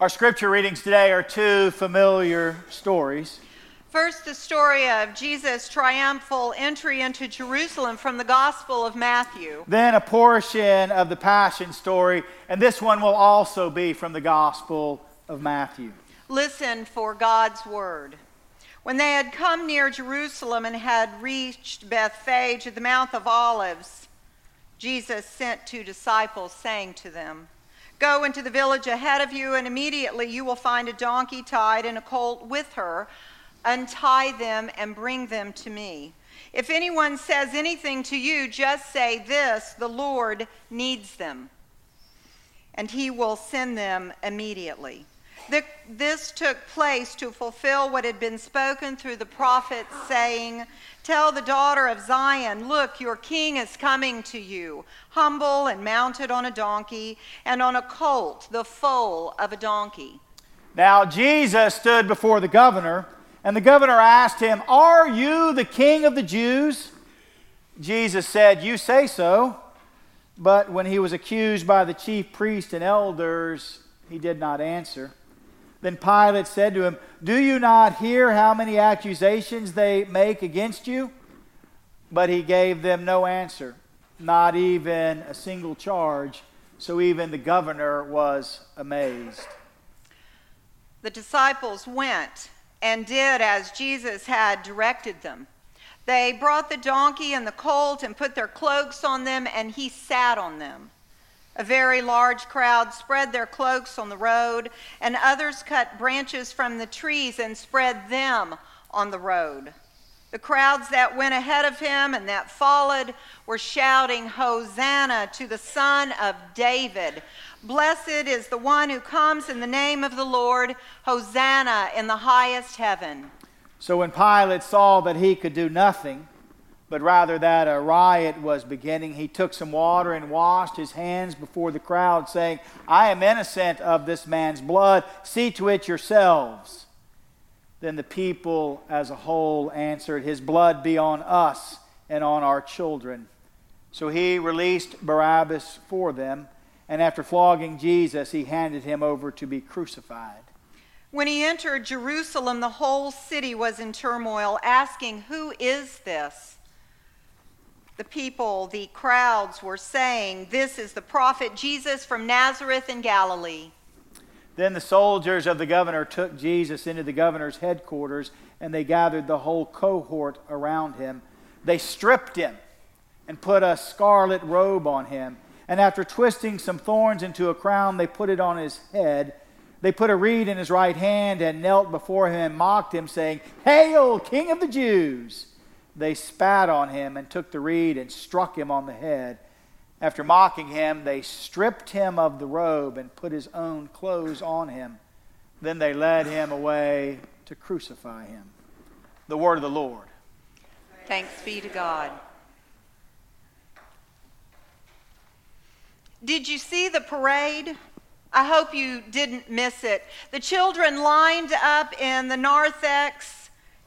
Our scripture readings today are two familiar stories. First, the story of Jesus' triumphal entry into Jerusalem from the Gospel of Matthew. Then a portion of the Passion story, and this one will also be from the Gospel of Matthew. Listen for God's word. When they had come near Jerusalem and had reached Bethphage at the Mount of Olives, Jesus sent two disciples, saying to them, Go into the village ahead of you, and immediately you will find a donkey tied and a colt with her. Untie them and bring them to me. If anyone says anything to you, just say this the Lord needs them, and he will send them immediately. This took place to fulfill what had been spoken through the prophet, saying, Tell the daughter of Zion, look, your king is coming to you, humble and mounted on a donkey, and on a colt, the foal of a donkey. Now Jesus stood before the governor, and the governor asked him, Are you the king of the Jews? Jesus said, You say so. But when he was accused by the chief priests and elders, he did not answer. Then Pilate said to him, Do you not hear how many accusations they make against you? But he gave them no answer, not even a single charge. So even the governor was amazed. The disciples went and did as Jesus had directed them. They brought the donkey and the colt and put their cloaks on them, and he sat on them. A very large crowd spread their cloaks on the road, and others cut branches from the trees and spread them on the road. The crowds that went ahead of him and that followed were shouting, Hosanna to the Son of David. Blessed is the one who comes in the name of the Lord. Hosanna in the highest heaven. So when Pilate saw that he could do nothing, but rather that a riot was beginning. He took some water and washed his hands before the crowd, saying, I am innocent of this man's blood. See to it yourselves. Then the people as a whole answered, His blood be on us and on our children. So he released Barabbas for them, and after flogging Jesus, he handed him over to be crucified. When he entered Jerusalem, the whole city was in turmoil, asking, Who is this? The people, the crowds were saying, This is the prophet Jesus from Nazareth in Galilee. Then the soldiers of the governor took Jesus into the governor's headquarters, and they gathered the whole cohort around him. They stripped him and put a scarlet robe on him. And after twisting some thorns into a crown, they put it on his head. They put a reed in his right hand and knelt before him and mocked him, saying, Hail, King of the Jews! They spat on him and took the reed and struck him on the head. After mocking him, they stripped him of the robe and put his own clothes on him. Then they led him away to crucify him. The word of the Lord. Thanks be to God. Did you see the parade? I hope you didn't miss it. The children lined up in the narthex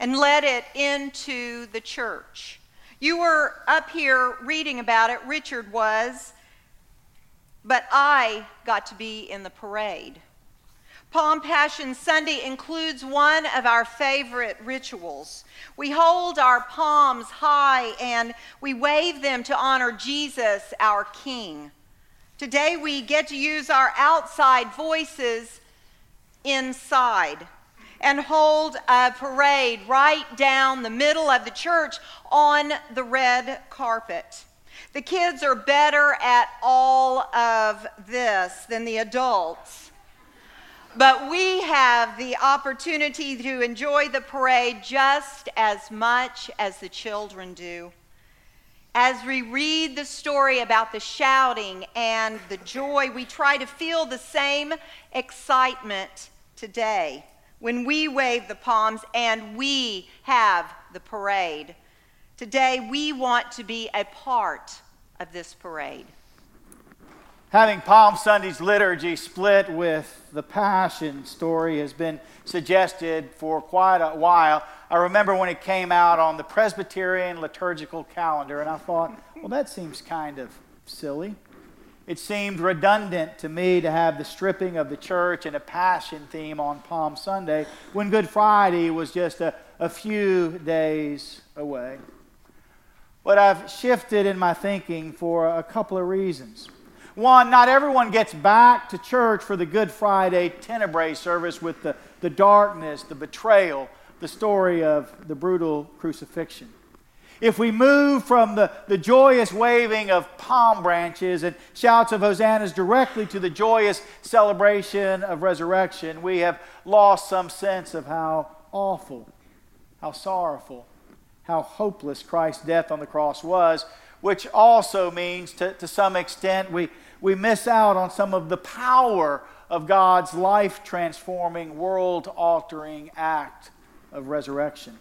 and led it into the church. You were up here reading about it, Richard was, but I got to be in the parade. Palm Passion Sunday includes one of our favorite rituals. We hold our palms high and we wave them to honor Jesus, our King. Today we get to use our outside voices inside and hold a parade right down the middle of the church on the red carpet. The kids are better at all of this than the adults. But we have the opportunity to enjoy the parade just as much as the children do. As we read the story about the shouting and the joy, we try to feel the same excitement today when we wave the palms and we have the parade. Today, we want to be a part of this parade. Having Palm Sunday's liturgy split with the Passion story has been suggested for quite a while. I remember when it came out on the Presbyterian liturgical calendar, and I thought, well, that seems kind of silly. It seemed redundant to me to have the stripping of the church and a passion theme on Palm Sunday when Good Friday was just a, a few days away. But I've shifted in my thinking for a couple of reasons. One, not everyone gets back to church for the Good Friday Tenebrae service with the, the darkness, the betrayal, the story of the brutal crucifixion. If we move from the, the joyous waving of palm branches and shouts of hosannas directly to the joyous celebration of resurrection, we have lost some sense of how awful, how sorrowful, how hopeless Christ's death on the cross was, which also means to, to some extent we, we miss out on some of the power of God's life transforming, world altering act of resurrection.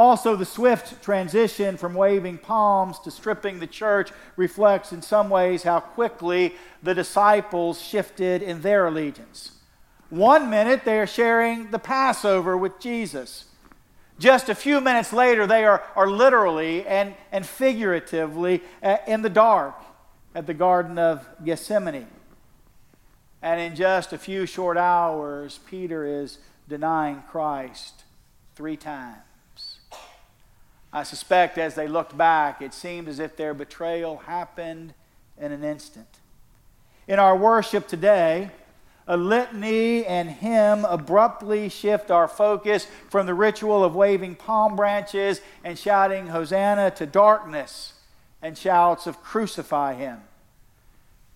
Also, the swift transition from waving palms to stripping the church reflects in some ways how quickly the disciples shifted in their allegiance. One minute they are sharing the Passover with Jesus. Just a few minutes later, they are, are literally and, and figuratively uh, in the dark at the Garden of Gethsemane. And in just a few short hours, Peter is denying Christ three times. I suspect as they looked back, it seemed as if their betrayal happened in an instant. In our worship today, a litany and hymn abruptly shift our focus from the ritual of waving palm branches and shouting Hosanna to darkness and shouts of crucify him.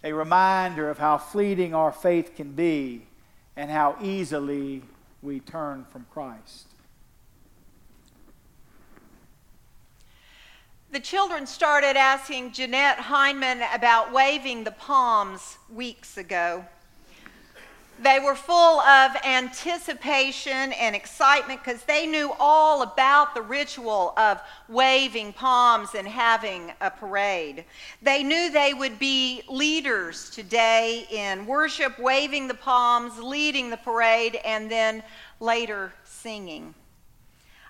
A reminder of how fleeting our faith can be and how easily we turn from Christ. The children started asking Jeanette Heineman about waving the palms weeks ago. They were full of anticipation and excitement because they knew all about the ritual of waving palms and having a parade. They knew they would be leaders today in worship, waving the palms, leading the parade, and then later singing.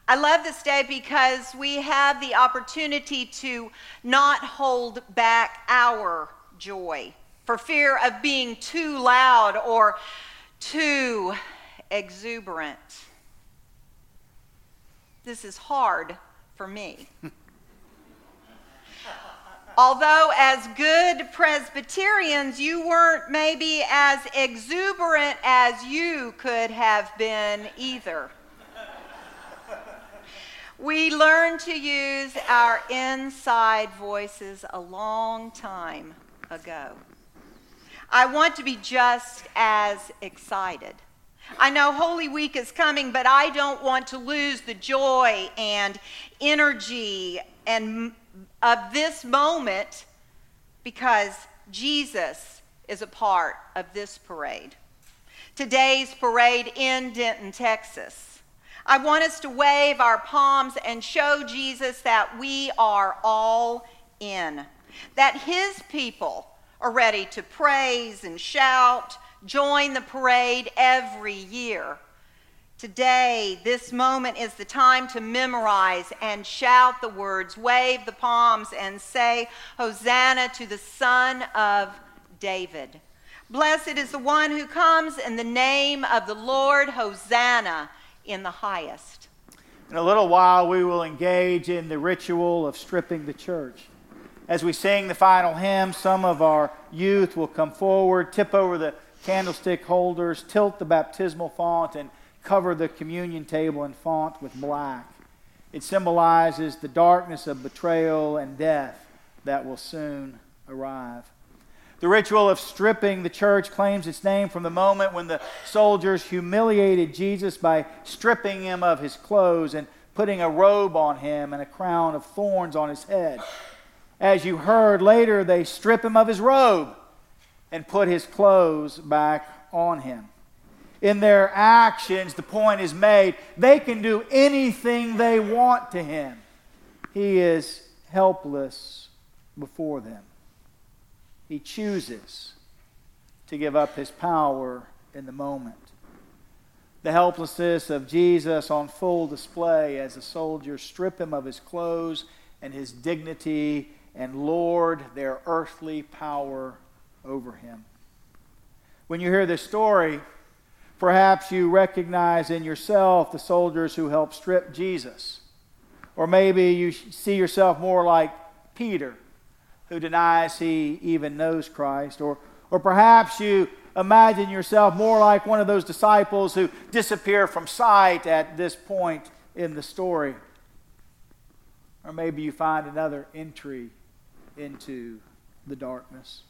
I love this day because we have the opportunity to not hold back our joy for fear of being too loud or too exuberant. This is hard for me. Although, as good Presbyterians, you weren't maybe as exuberant as you could have been either. We learned to use our inside voices a long time ago. I want to be just as excited. I know Holy Week is coming, but I don't want to lose the joy and energy and of this moment because Jesus is a part of this parade. Today's parade in Denton, Texas I want us to wave our palms and show Jesus that we are all in, that his people are ready to praise and shout, join the parade every year. Today, this moment is the time to memorize and shout the words, wave the palms, and say, Hosanna to the Son of David. Blessed is the one who comes in the name of the Lord, Hosanna in the highest. In a little while, we will engage in the ritual of stripping the church. As we sing the final hymn, some of our youth will come forward, tip over the candlestick holders, tilt the baptismal font, and cover the communion table and font with black. It symbolizes the darkness of betrayal and death that will soon arrive. The ritual of stripping the church claims its name from the moment when the soldiers humiliated Jesus by stripping him of his clothes and putting a robe on him and a crown of thorns on his head. As you heard later, they strip him of his robe and put his clothes back on him. In their actions, the point is made they can do anything they want to him. He is helpless before them he chooses to give up his power in the moment. The helplessness of Jesus on full display as the soldiers strip him of his clothes and his dignity and lord their earthly power over him. When you hear this story, perhaps you recognize in yourself the soldiers who helped strip Jesus. Or maybe you see yourself more like Peter, who denies he even knows Christ. Or, or perhaps you imagine yourself more like one of those disciples who disappear from sight at this point in the story. Or maybe you find another entry into the darkness.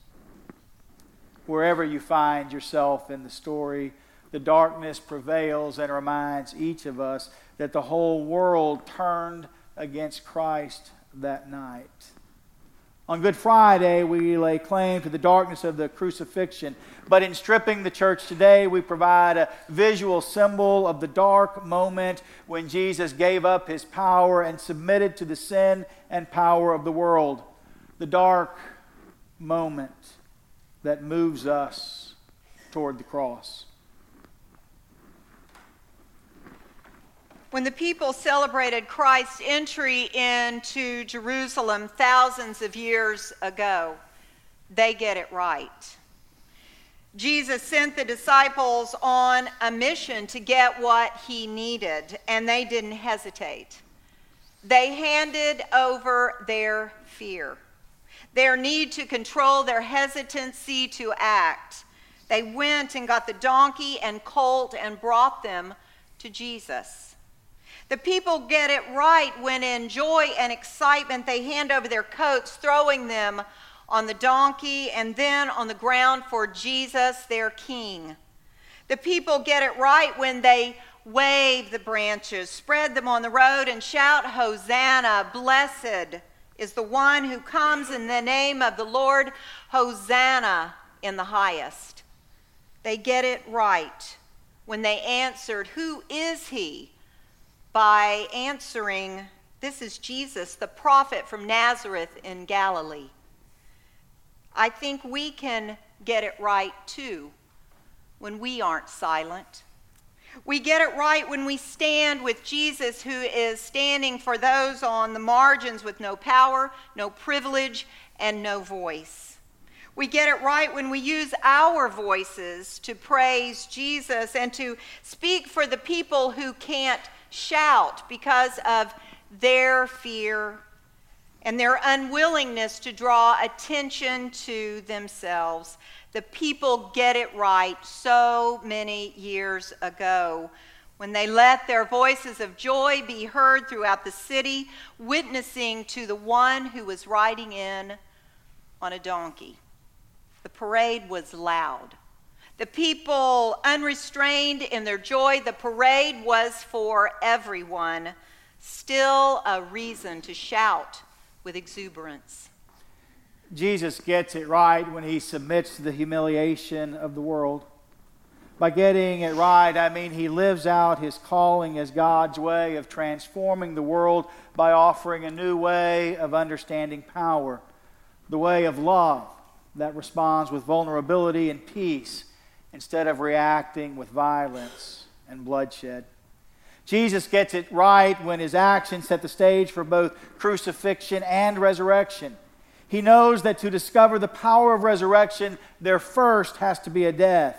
Wherever you find yourself in the story, the darkness prevails and reminds each of us that the whole world turned against Christ that night. On Good Friday, we lay claim to the darkness of the crucifixion. But in stripping the church today, we provide a visual symbol of the dark moment when Jesus gave up his power and submitted to the sin and power of the world. The dark moment that moves us toward the cross. When the people celebrated Christ's entry into Jerusalem thousands of years ago, they get it right. Jesus sent the disciples on a mission to get what he needed, and they didn't hesitate. They handed over their fear, their need to control, their hesitancy to act. They went and got the donkey and colt and brought them to Jesus. The people get it right when, in joy and excitement, they hand over their coats, throwing them on the donkey and then on the ground for Jesus, their king. The people get it right when they wave the branches, spread them on the road, and shout, Hosanna! Blessed is the one who comes in the name of the Lord. Hosanna in the highest. They get it right when they answered, Who is he? By answering, This is Jesus, the prophet from Nazareth in Galilee. I think we can get it right too when we aren't silent. We get it right when we stand with Jesus, who is standing for those on the margins with no power, no privilege, and no voice. We get it right when we use our voices to praise Jesus and to speak for the people who can't shout because of their fear and their unwillingness to draw attention to themselves. The people get it right so many years ago when they let their voices of joy be heard throughout the city, witnessing to the one who was riding in on a donkey. The parade was loud. The people unrestrained in their joy. The parade was for everyone. Still a reason to shout with exuberance. Jesus gets it right when he submits to the humiliation of the world. By getting it right, I mean he lives out his calling as God's way of transforming the world by offering a new way of understanding power, the way of love that responds with vulnerability and peace instead of reacting with violence and bloodshed. Jesus gets it right when his actions set the stage for both crucifixion and resurrection. He knows that to discover the power of resurrection, there first has to be a death.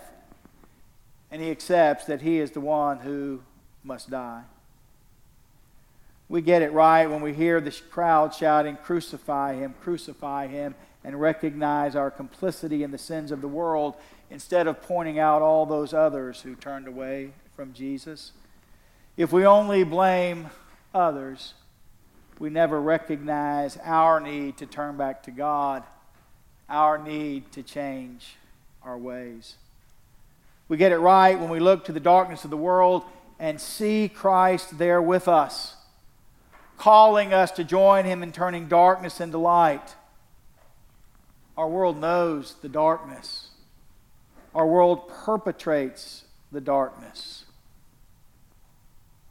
And he accepts that he is the one who must die. We get it right when we hear the crowd shouting, Crucify him, crucify him, and recognize our complicity in the sins of the world instead of pointing out all those others who turned away from Jesus. If we only blame others, we never recognize our need to turn back to God, our need to change our ways. We get it right when we look to the darkness of the world and see Christ there with us, calling us to join Him in turning darkness into light. Our world knows the darkness. Our world perpetrates the darkness.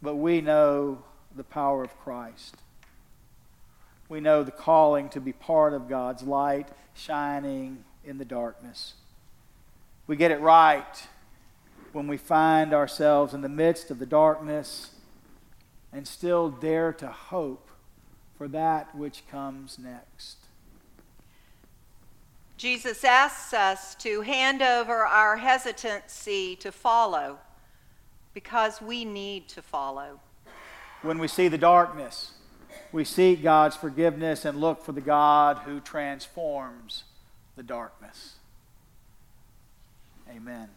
But we know the power of Christ. We know the calling to be part of God's light shining in the darkness. We get it right when we find ourselves in the midst of the darkness and still dare to hope for that which comes next. Jesus asks us to hand over our hesitancy to follow because we need to follow. When we see the darkness, we seek God's forgiveness and look for the God who transforms the darkness. Amen.